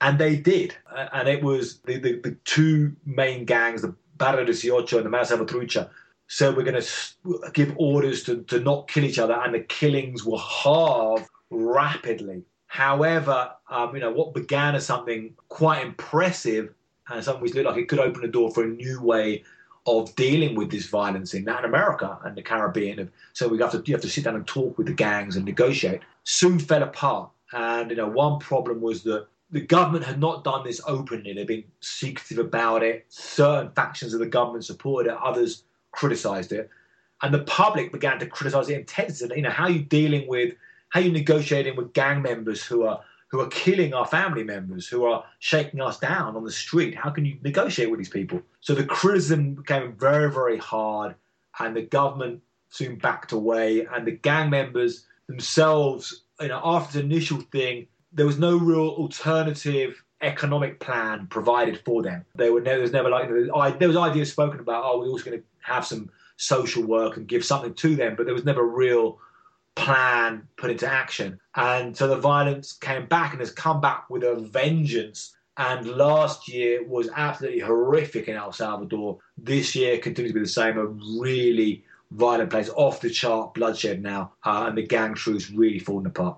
Speaker 3: And they did. And it was the, the, the two main gangs, the Barrio Dieciocho and the Mara Salvatrucha, said we're going to give orders to, to not kill each other. And the killings were halved rapidly. However, um, you know, what began as something quite impressive and something which looked like it could open the door for a new way of dealing with this violence in Latin America and the Caribbean. So we have to you have to sit down and talk with the gangs and negotiate. Soon fell apart, and you know one problem was that the government had not done this openly. They'd been secretive about it. Certain factions of the government supported it, others criticised it, and the public began to criticise it intensely. You know how are you dealing with how are you negotiating with gang members who are who are killing our family members, who are shaking us down on the street. How can you negotiate with these people? So the criticism became very, very hard, and the government soon backed away, and the gang members themselves, you know, after the initial thing, there was no real alternative economic plan provided for them. They were there was never like there was ideas spoken about. Oh, we're also going to have some social work and give something to them, but there was never real plan put into action. And so the violence came back and has come back with a vengeance. And last year was absolutely horrific in El Salvador. This year continues to be the same. A really violent place, off the chart bloodshed now, uh, and the gang truce really falling apart.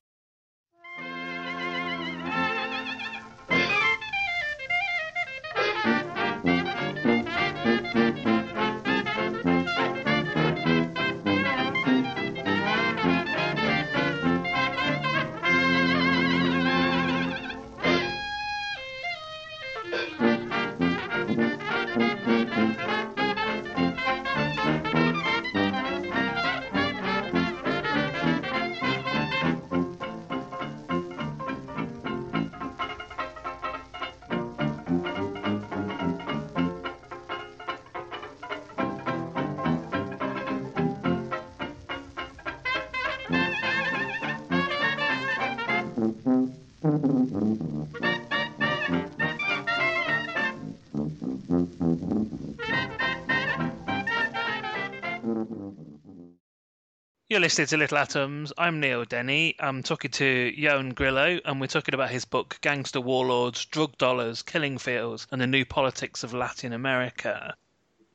Speaker 2: You're listening to Little Atoms. I'm Neil Denny. I'm talking to Ioan Grillo, and we're talking about his book, Gangster Warlords, Drug Dollars, Killing Fields, and the New Politics of Latin America.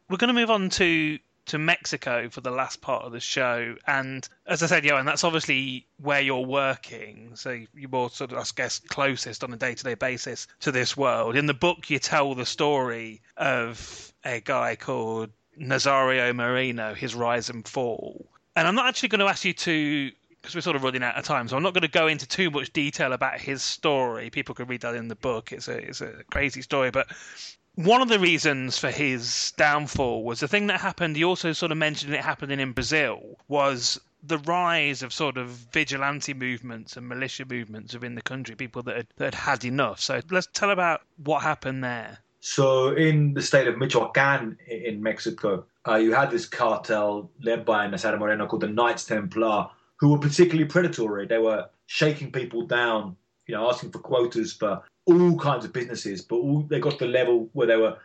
Speaker 2: We're going to move on to to Mexico for the last part of the show. And as I said, Ioan, that's obviously where you're working. So you're more sort of, I guess, closest on a day to day basis to this world. In the book, you tell the story of a guy called Nazario Moreno, his rise and fall. And I'm not actually going to ask you to, because we're sort of running out of time, so I'm not going to go into too much detail about his story. People can read that in the book. It's a it's a crazy story, but one of the reasons for his downfall was the thing that happened. He also sort of mentioned it happening in Brazil was the rise of sort of vigilante movements and militia movements within the country, people that had, that had had enough. So let's tell about what happened there.
Speaker 3: So, in the state of Michoacan in Mexico, uh, you had this cartel led by Nazario Moreno called the Knights Templar, who were particularly predatory. They were shaking people down, you know, asking for quotas for all kinds of businesses, but all, they got to the level where they were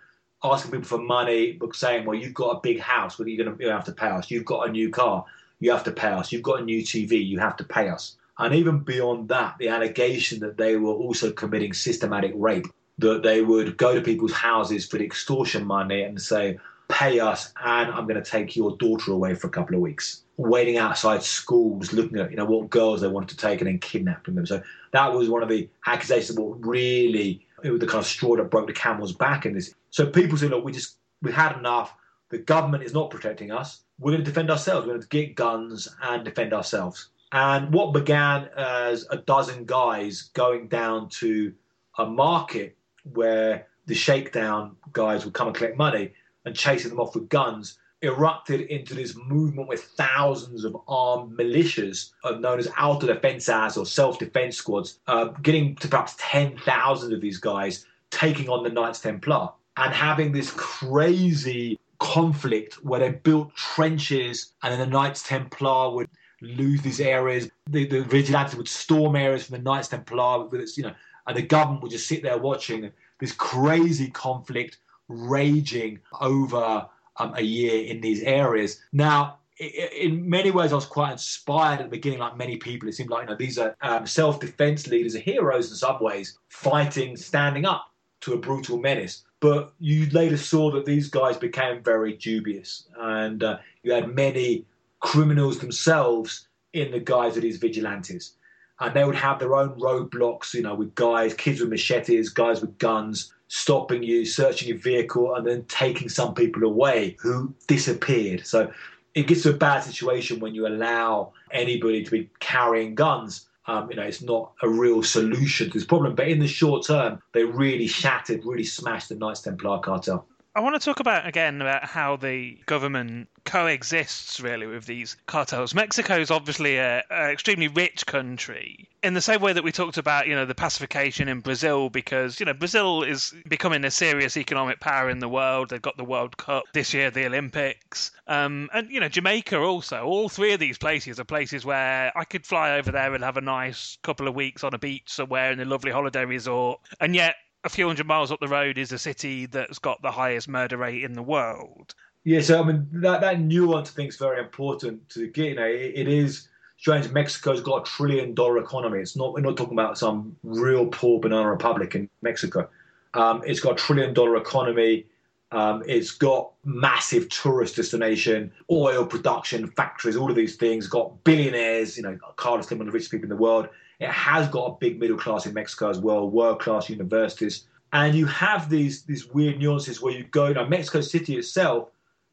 Speaker 3: asking people for money, but saying, "Well, you've got a big house, but you're going to have to pay us. You've got a new car, you have to pay us. You've got a new TV, you have to pay us." And even beyond that, the allegation that they were also committing systematic rape, that they would go to people's houses for the extortion money and say, pay us and I'm going to take your daughter away for a couple of weeks. Waiting outside schools, looking at you know what girls they wanted to take and then kidnapping them. So that was one of the accusations. What really it was the kind of straw that broke the camel's back in this. So people say, look, we just we had enough. The government is not protecting us. We're going to defend ourselves. We're going to get guns and defend ourselves. And what began as a dozen guys going down to a market where the shakedown guys would come and collect money and chasing them off with guns erupted into this movement with thousands of armed militias uh, known as auto autodefensas or self-defense squads, uh, getting to perhaps 10,000 of these guys taking on the Knights Templar and having this crazy conflict where they built trenches and then the Knights Templar would lose these areas. The, the vigilantes would storm areas from the Knights Templar, with its, you know, and the government would just sit there watching this crazy conflict raging over um, a year in these areas. Now, in many ways, I was quite inspired at the beginning, like many people. It seemed like you know these are um, self-defense leaders, are heroes in some ways, fighting, standing up to a brutal menace. But you later saw that these guys became very dubious, and uh, you had many criminals themselves in the guise of these vigilantes, and they would have their own roadblocks, you know, with guys, kids with machetes, guys with guns, stopping you, searching your vehicle, and then taking some people away who disappeared. So it gets to a bad situation when you allow anybody to be carrying guns. Um, you know, it's not a real solution to this problem. But in the short term, they really shattered, really smashed the Knights Templar cartel.
Speaker 2: I want to talk about again about how the government coexists really with these cartels. Mexico is obviously an extremely rich country in the same way that we talked about, you know, the pacification in Brazil because, you know, Brazil is becoming a serious economic power in the world. They've got the World Cup this year, the Olympics. Um, and, you know, Jamaica also. All three of these places are places where I could fly over there and have a nice couple of weeks on a beach somewhere in a lovely holiday resort. And yet a few hundred miles up the road is a city that's got the highest murder rate in the world.
Speaker 3: Yeah, so I mean that that nuance I think is very important to get. You know, it, it is strange. Mexico's got a trillion dollar economy. It's not we're not talking about some real poor banana republic in Mexico. Um, it's got a trillion dollar economy. Um, it's got massive tourist destination, oil production, factories, all of these things. Got billionaires, you know, Carlos Slim, one of the richest people in the world. It has got a big middle class in Mexico as well, world class universities, and you have these these weird nuances where you go. Now, Mexico City itself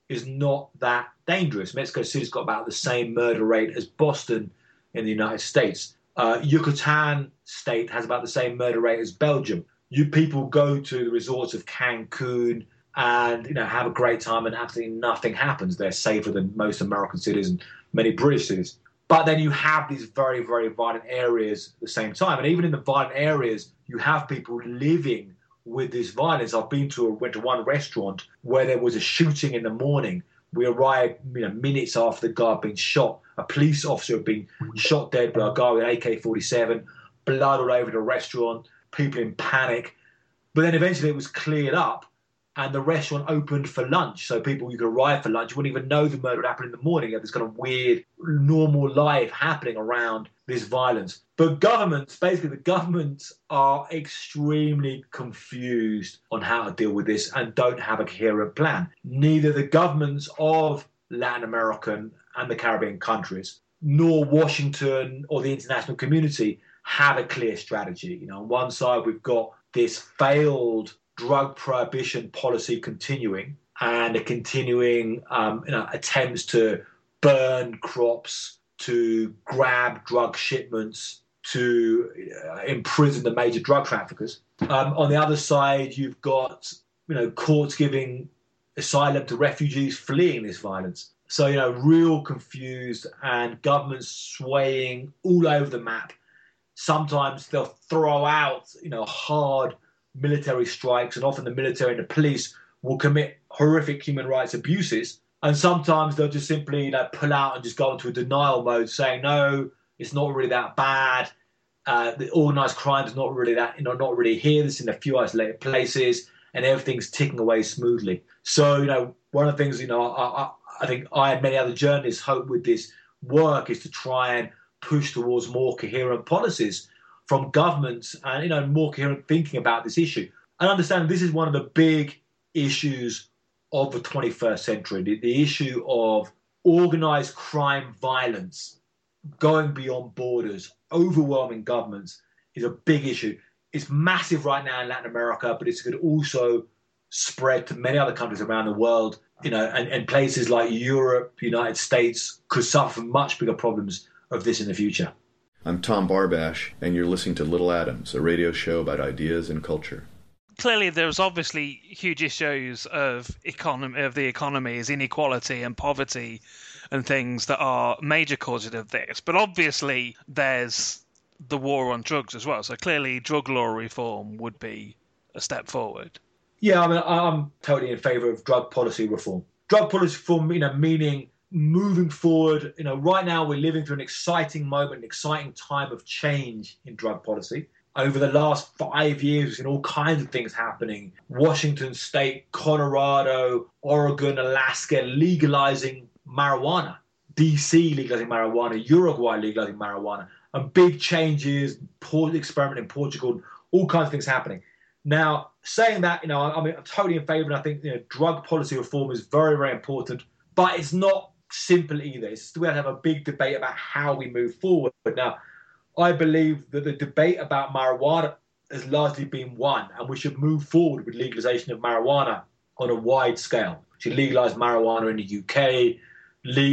Speaker 3: is not that dangerous. Mexico City's got about the same murder rate as Boston in the United States. Uh, Yucatan state has about the same murder rate as Belgium. You people go to the resorts of Cancun and you know have a great time, and absolutely nothing happens. They're safer than most American cities and many British cities. But then you have these very, very violent areas at the same time, and even in the violent areas, you have people living with this violence. I've been to a, went to one restaurant where there was a shooting in the morning. We arrived, you know, minutes after the guy had been shot. A police officer had been shot dead by a guy with an AK-47. Blood all over the restaurant. People in panic. But then eventually it was cleared up and the restaurant opened for lunch. So people, you could arrive for lunch, you wouldn't even know the murder happened in the morning. You have this kind of weird, normal life happening around this violence. But governments, basically, the governments are extremely confused on how to deal with this and don't have a coherent plan. Neither the governments of Latin American and the Caribbean countries, nor Washington or the international community have a clear strategy. You know, on one side, we've got this failed drug prohibition policy continuing and a continuing um, you know, attempts to burn crops, to grab drug shipments, to uh, imprison the major drug traffickers. Um, on the other side, you've got you know courts giving asylum to refugees fleeing this violence. So you know, real confused and governments swaying all over the map. Sometimes they'll throw out you know hard military strikes, and often the military and the police will commit horrific human rights abuses. And sometimes they'll just simply you know, pull out and just go into a denial mode, saying, no, it's not really that bad. Uh, the organised crime is not really that, you know, not really here. This in a few isolated places, and everything's ticking away smoothly. So, you know, one of the things, you know, I, I, I think I and many other journalists hope with this work is to try and push towards more coherent policies from governments and uh, you know more coherent thinking about this issue. And understand this is one of the big issues of the 21st century the, the issue of organized crime violence going beyond borders overwhelming governments is a big issue. It's massive right now in latin america but it could also spread to many other countries around the world you know and, and places like europe united states could suffer much bigger problems of this in the future
Speaker 6: I'm Tom Barbash, and you're listening to Little Atoms, a radio show about ideas and culture.
Speaker 2: Clearly, there's obviously huge issues of economy of the economies, inequality and poverty, and things that are major causes of this. But obviously, there's the war on drugs as well. So clearly, drug law reform would be a step forward.
Speaker 3: Yeah, I mean, I'm totally in favour of drug policy reform. Drug policy reform, you know, meaning moving forward, you know, right now we're living through an exciting moment, an exciting time of change in drug policy. Over the last five years, we've seen all kinds of things happening. Washington State, Colorado, Oregon, Alaska legalizing marijuana. DC legalizing marijuana, Uruguay legalizing marijuana, and big changes, port experiment in Portugal, all kinds of things happening. Now, saying that, you know, I'm totally in favour, and I think you know, drug policy reform is very, very important, but it's not simple either. It's, we have a big debate about how we move forward. But now, I believe that the debate about marijuana has largely been won, and we should move forward with legalization of marijuana on a wide scale. We should legalize marijuana in the UK,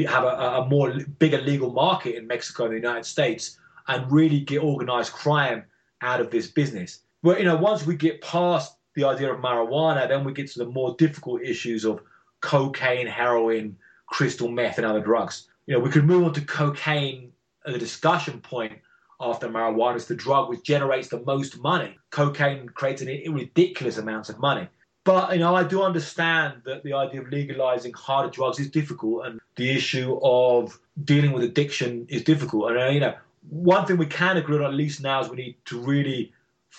Speaker 3: have a, a more bigger legal market in Mexico and the United States, and really get organized crime out of this business. But you know, once we get past the idea of marijuana, then we get to the more difficult issues of cocaine, heroin, crystal meth and other drugs. You know, we could move on to cocaine as a discussion point after marijuana is the drug which generates the most money. Cocaine creates an ridiculous amounts of money. But you know, I do understand that the idea of legalizing harder drugs is difficult, and the issue of dealing with addiction is difficult. And you know, one thing we can agree on at least now is we need to really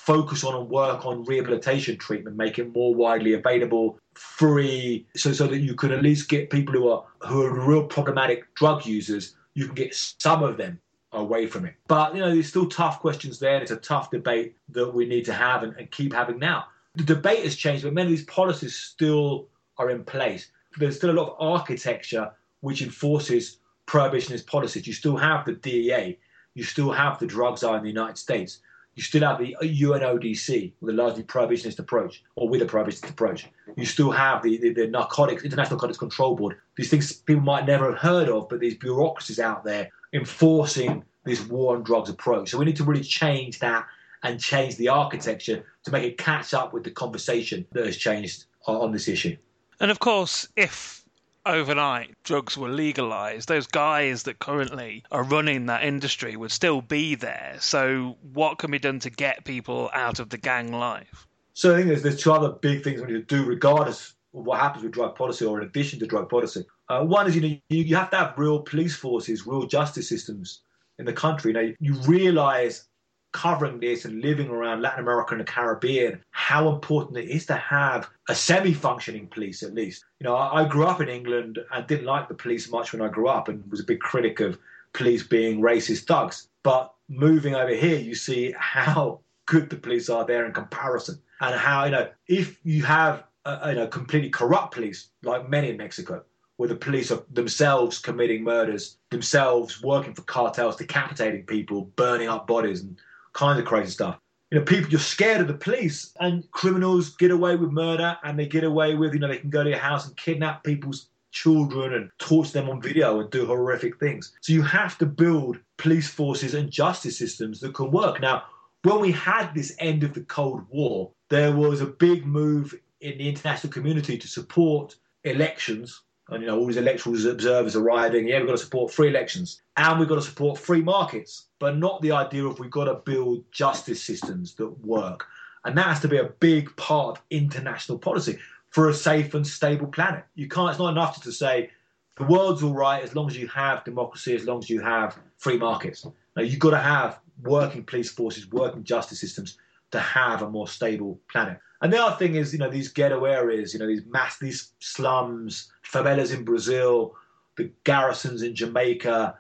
Speaker 3: focus on and work on rehabilitation treatment, make it more widely available, free, so so that you can at least get people who are who are real problematic drug users, you can get some of them away from it. But you know, there's still tough questions there. It's a tough debate that we need to have and, and keep having now. the debate has changed, but many of these policies still are in place. There's still a lot of architecture which enforces prohibitionist policies. You still have the DEA, you still have the drugs czar in the United States, you still have the UNODC with a largely prohibitionist approach, or with a prohibitionist approach. You still have the, the, the narcotics, International Narcotics Control Board. These things people might never have heard of, but these bureaucracies out there enforcing this war on drugs approach. So we need to really change that and change the architecture to make it catch up with the conversation that has changed on this issue.
Speaker 2: And of course, if overnight drugs were legalized, those guys that currently are running that industry would still be there. So, what can be done to get people out of the gang life?
Speaker 3: So, I think there's, there's two other big things we need to do, regardless of what happens with drug policy or in addition to drug policy. Uh, one is you know you, you have to have real police forces, real justice systems in the country. Now, you realize covering this and living around Latin America and the Caribbean, how important it is to have a semi functioning police at least. You know, I, I, grew up in England and didn't like the police much when I grew up and was a big critic of police being racist thugs. But moving over here, you see how good the police are there in comparison and how, you know, if you have, a, you know, completely corrupt police, like many in Mexico, where the police are themselves committing murders, themselves working for cartels, decapitating people, burning up bodies, and kind of crazy stuff. You know, people you're scared of the police, and criminals get away with murder, and they get away with you know they can go to your house and kidnap people's children and torture them on video and do horrific things. So you have to build police forces and justice systems that can work. Now, when we had this end of the Cold War, there was a big move in the international community to support elections and you know all these electoral observers arriving. Yeah, we've got to support free elections and we've got to support free markets, but not the idea of we've got to build justice systems that work. And that has to be a big part of international policy for a safe and stable planet. You can't. It's not enough to say the world's all right as long as you have democracy, as long as you have free markets. Now you've got to have working police forces, working justice systems to have a more stable planet. And the other thing is, you know, these ghetto areas, you know, these mass, these slums, favelas in Brazil, the garrisons in Jamaica,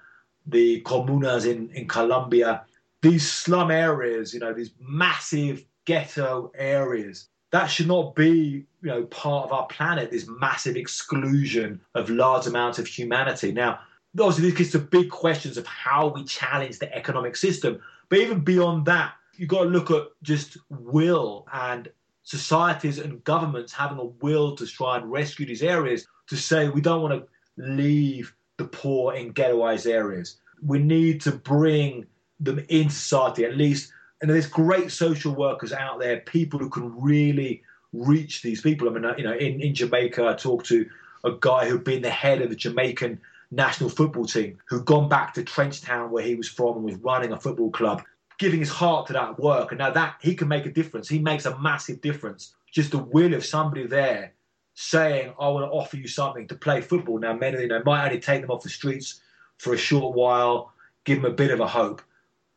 Speaker 3: the comunas in, in Colombia, these slum areas, you know, these massive ghetto areas. That should not be, you know, part of our planet. This massive exclusion of large amounts of humanity. Now, obviously, this gets to big questions of how we challenge the economic system. But even beyond that, you've got to look at just will and societies and governments having a will to try and rescue these areas to say we don't want to leave the poor in ghettoized areas. We need to bring them in society at least. And there's great social workers out there, people who can really reach these people. I mean, uh, you know, in, in Jamaica, I talked to a guy who'd been the head of the Jamaican national football team, who'd gone back to Trenchtown, where he was from, and was running a football club giving his heart to that work. And now that he can make a difference. He makes a massive difference. Just the will of somebody there saying, I want to offer you something to play football. Now, many you know, might only take them off the streets for a short while, give them a bit of a hope.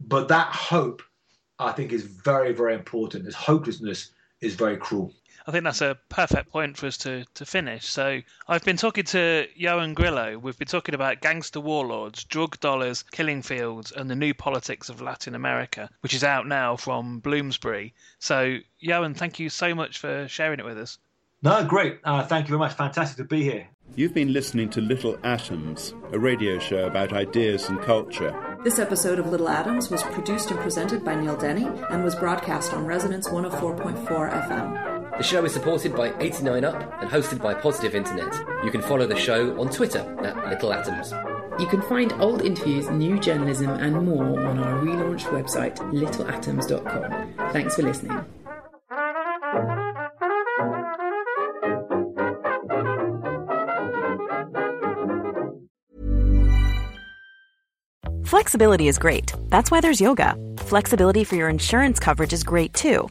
Speaker 3: But that hope, I think, is very, very important. This hopelessness is very cruel.
Speaker 2: I think that's a perfect point for us to, to finish. So I've been talking to Ioan Grillo. We've been talking about gangster warlords, drug dollars, killing fields, and the new politics of Latin America, which is out now from Bloomsbury. So Ioan, thank you so much for sharing it with us.
Speaker 3: No, great. Uh, thank you very much. Fantastic to be here.
Speaker 6: You've been listening to Little Atoms, a radio show about ideas and culture.
Speaker 5: This episode of Little Atoms was produced and presented by Neil Denny and was broadcast on Resonance 104.4 FM.
Speaker 7: The show is supported by 89UP and hosted by Positive Internet. You can follow the show on Twitter at Little Atoms.
Speaker 5: You can find old interviews, new journalism, and more on our relaunched website, littleatoms.com. Thanks for listening.
Speaker 1: Flexibility is great. That's why there's yoga. Flexibility for your insurance coverage is great too.